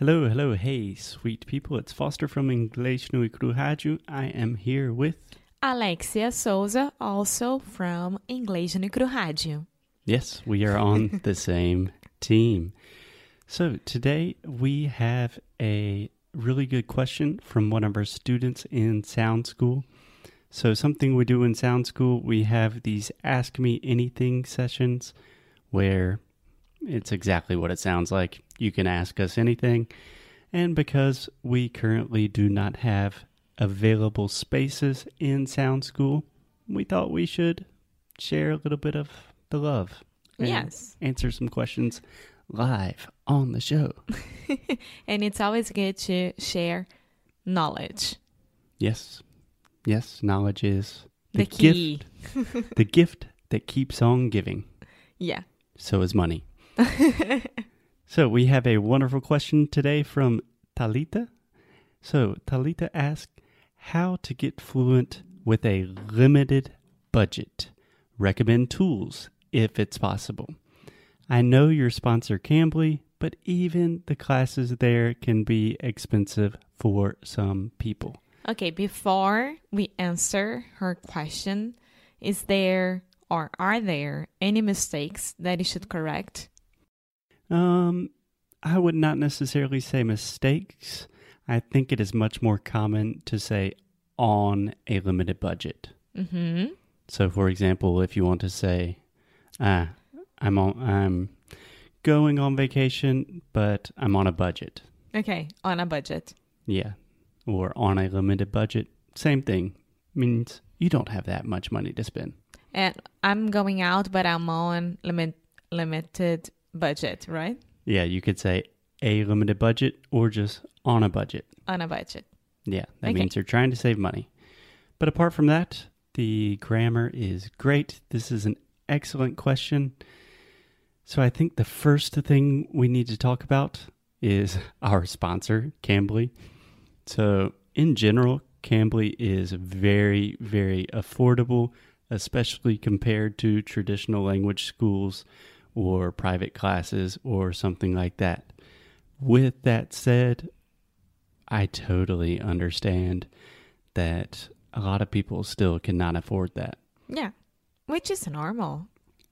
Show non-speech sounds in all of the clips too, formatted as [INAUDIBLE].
Hello, hello, hey, sweet people. It's Foster from Inglês no Rádio. I am here with. Alexia Souza, also from Inglês no Rádio. Yes, we are on [LAUGHS] the same team. So today we have a really good question from one of our students in Sound School. So, something we do in Sound School, we have these Ask Me Anything sessions where it's exactly what it sounds like. You can ask us anything. And because we currently do not have available spaces in Sound School, we thought we should share a little bit of the love. and Yes. Answer some questions live on the show. [LAUGHS] and it's always good to share knowledge. Yes. Yes, knowledge is The, key. gift [LAUGHS] the gift that keeps on giving. Yeah. So is money. [LAUGHS] So we have a wonderful question today from Talita. So Talita asked how to get fluent with a limited budget. Recommend tools if it's possible. I know your sponsor Cambly, but even the classes there can be expensive for some people. Okay, before we answer her question, is there or are there any mistakes that you should correct? Um, I would not necessarily say mistakes. I think it is much more common to say on a limited budget. Mm-hmm. So, for example, if you want to say, "Ah, I'm on, I'm going on vacation, but I'm on a budget," Okay, on a budget. yeah, or on a limited budget, same thing means you don't have that much money to spend. And I'm going out, but I'm on limit limited budget, right? Yeah, you could say a limited budget or just on a budget. On a budget. Yeah, that Okay. means you're trying to save money. But apart from that, the grammar is great. This is an excellent question. So I think the first thing we need to talk about is [LAUGHS] our sponsor, Cambly. So, in general, Cambly is very, very affordable, especially compared to traditional language schools or private classes or something like that. With that said, I totally understand that a lot of people still cannot afford that. Yeah. Which is normal.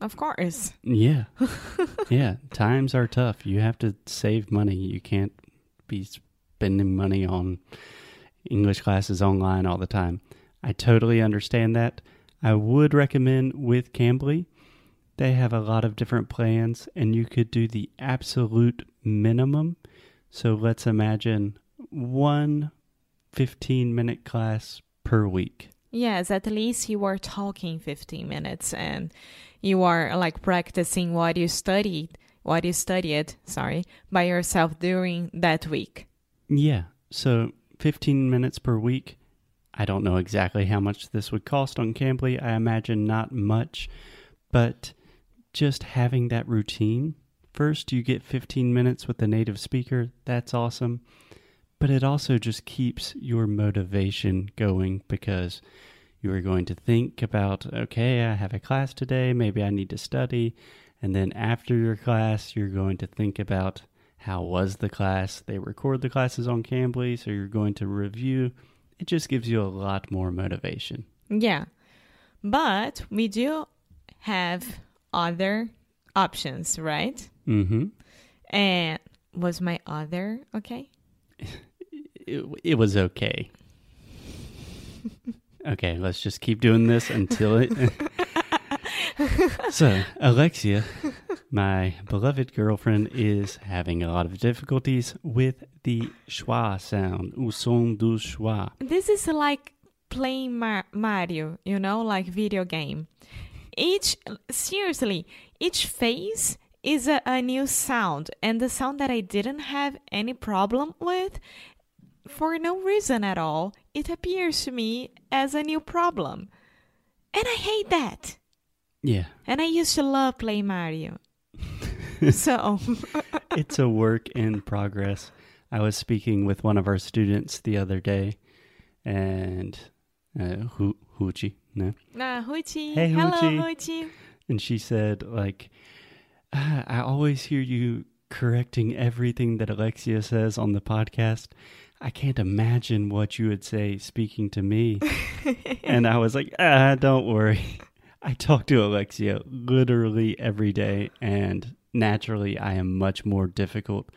Of course. Yeah. [LAUGHS] yeah. Times are tough. You have to save money. You can't be spending money on English classes online all the time. I totally understand that. I would recommend with Cambly, they have a lot of different plans, and you could do the absolute minimum. So let's imagine one 15 minute class per week. Yes, at least you are talking 15 minutes and you are like practicing what you studied, what you studied, sorry, by yourself during that week. Yeah. So 15 minutes per week. I don't know exactly how much this would cost on Cambly. I imagine not much, but just having that routine. First, you get 15 minutes with the native speaker. That's awesome. But it also just keeps your motivation going because you are going to think about, okay, I have a class today. Maybe I need to study. And then after your class, you're going to think about how was the class. They record the classes on Cambly, so you're going to review. It just gives you a lot more motivation. Yeah. But we do have other options, right? Mm-hmm. And was my other okay? It, [LAUGHS] it was okay. okay, let's just keep doing this until it. [LAUGHS] so, Alexia, my beloved girlfriend, is having a lot of difficulties with the schwa sound, o som do schwa. This is like playing Mar- Mario, you know, like video game. Each seriously, each phase is a, a new sound, and the sound that I didn't have any problem with, for no reason at all, it appears to me as a new problem, and I hate that. Yeah, And I used to love playing Mario. [LAUGHS] so [LAUGHS] it's a work in progress. I was speaking with one of our students the other day, and uh, Hu- Huchi, no, Ah, Huchi. Hey, Hello, Huchi. Huchi. and she said like, "Ah, I always hear you correcting everything that Alexia says on the podcast. I can't imagine what you would say speaking to me. [LAUGHS] and I was like, ah, don't worry. I talk to Alexia literally every day, and naturally, I am much more difficult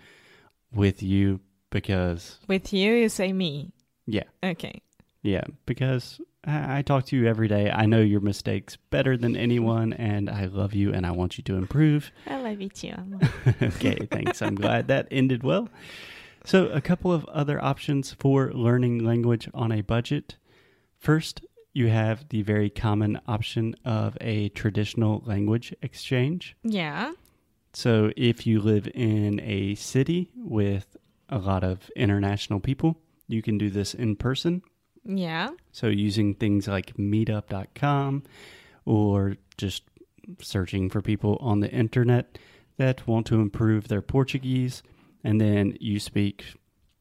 with you because, With you, you say me. yeah, Okay. yeah, because I, I talk to you every day. I know your mistakes better than anyone, and I love you and I want you to improve. I love you too. [LAUGHS] okay, thanks. I'm glad that ended well. So, a couple of other options for learning language on a budget. First, you have the very common option of a traditional language exchange. yeah. So, if you live in a city with a lot of international people, you can do this in person. Yeah. So, using things like meetup.com or just searching for people on the internet that want to improve their Portuguese. And then you speak,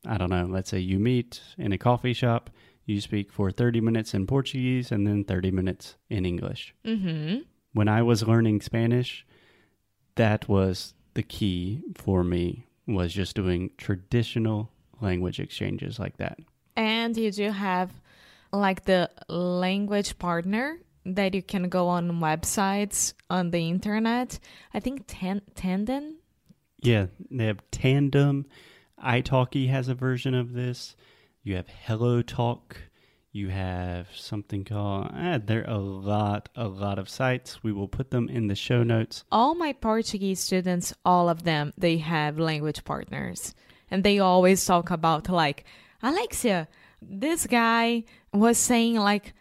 I don't know, let's say you meet in a coffee shop, you speak for 30 minutes in Portuguese and then 30 minutes in English. Mm-hmm. When I was learning Spanish, that was the key for me was just doing traditional language exchanges like that. And you do have like the language partner that you can go on websites on the internet. I think Tan- Tandem. Yeah, they have Tandem. iTalki has a version of this. You have Hello Talk. You have something called. Ah, there are a lot, a lot of sites. We will put them in the show notes. All my Portuguese students, all of them, they have language partners. And they always talk about like, Alexia, this guy was saying like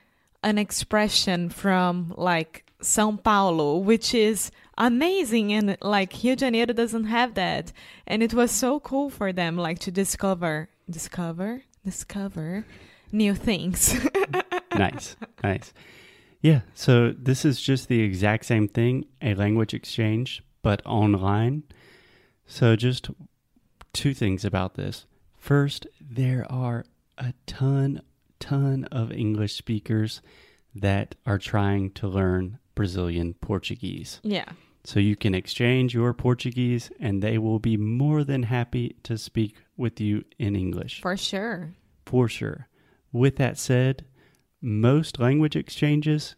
an expression from like São Paulo, which is amazing and like Rio de Janeiro doesn't have that. And it was so cool for them like to discover discover discover new things. [LAUGHS] nice, nice. Yeah, so this is just the exact same thing a language exchange, but online. So, just two things about this. First, there are a ton, ton of English speakers that are trying to learn Brazilian Portuguese. yeah. So, you can exchange your Portuguese, and they will be more than happy to speak with you in English For sure. for sure. With that said, most language exchanges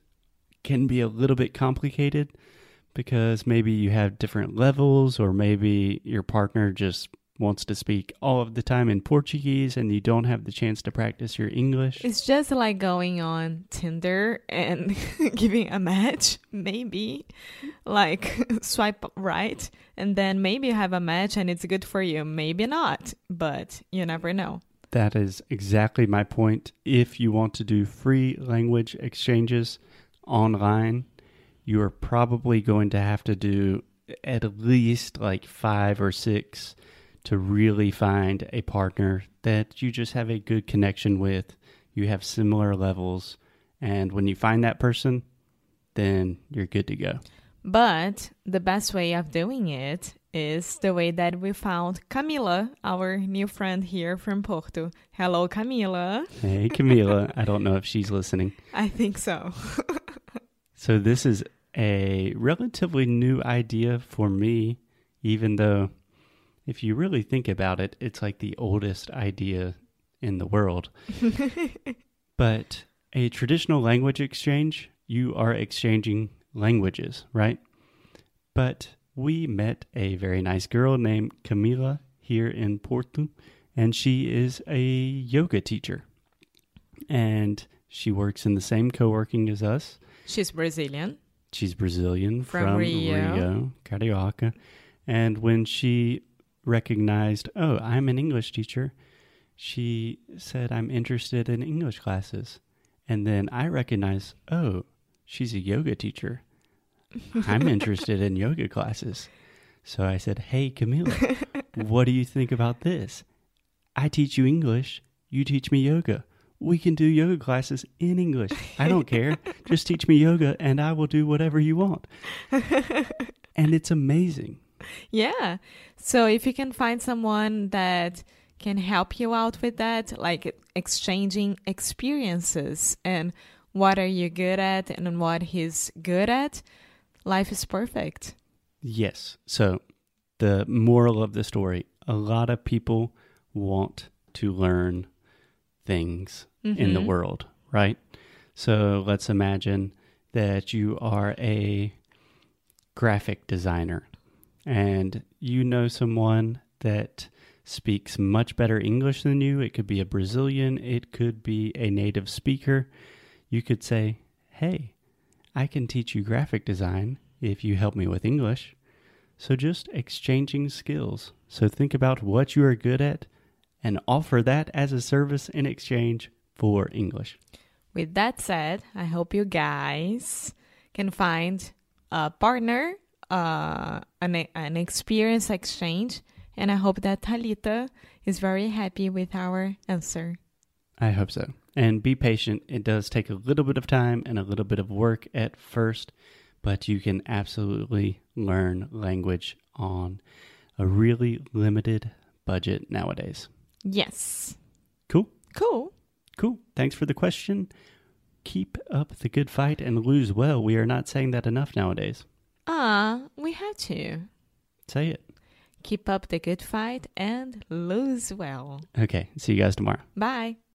can be a little bit complicated because maybe you have different levels, or maybe your partner just wants to speak all of the time in Portuguese and you don't have the chance to practice your English. It's just like going on Tinder and [LAUGHS] giving a match, maybe. Like [LAUGHS] swipe right, and then maybe you have a match and it's good for you, maybe not, but you never know. That is exactly my point. If you want to do free language exchanges online, you are probably going to have to do at least like five or six to really find a partner that you just have a good connection with. You have similar levels. And when you find that person, then you're good to go. But the best way of doing it is the way that we found Camila, our new friend here from Porto. Hello, Camila. Hey, Camila. I don't know if she's listening. [LAUGHS] I think so. [LAUGHS] So this is a relatively new idea for me, even though if you really think about it, it's like the oldest idea in the world. [LAUGHS] but a traditional language exchange, you are exchanging languages, right? But we met a very nice girl named Camila here in Porto, and she is a yoga teacher. And she works in the same co working as us. She's Brazilian. She's Brazilian From from, Rio. Rio, Carioca. And when she recognized, oh, I'm an English teacher, she said, I'm interested in English classes. And then I recognized, oh, she's a yoga teacher. I'm [LAUGHS] interested in yoga classes. So I said, hey, Camila, what do you think about this? I teach you English, you teach me yoga. We can do yoga classes in English. I don't care. Just teach me yoga and I will do whatever you want. [LAUGHS] and it's amazing. Yeah. So if you can find someone that can help you out with that, like exchanging experiences and what are you good at and what he's good at, life is perfect. Yes. So the moral of the story a lot of people want to learn things in the Mhm. world, right? So let's imagine that you are a graphic designer and you know someone that speaks much better English than you. It could be a Brazilian, it could be a native speaker. You could say, Hey, I can teach you graphic design if you help me with English. So just exchanging skills. So think about what you are good at and offer that as a service in exchange for English. With that said, I hope you guys can find a partner, uh, an, an experience exchange, and I hope that Talita is very happy with our answer. I hope so. And be patient. It does take a little bit of time and a little bit of work at first, but you can absolutely learn language on a really limited budget nowadays. Yes. Cool. Cool. Cool. Thanks for the question. Keep up the good fight and lose well. We are not saying that enough nowadays. Ah, we have to. Say it. Keep up the good fight and lose well. Okay. See you guys tomorrow. Bye.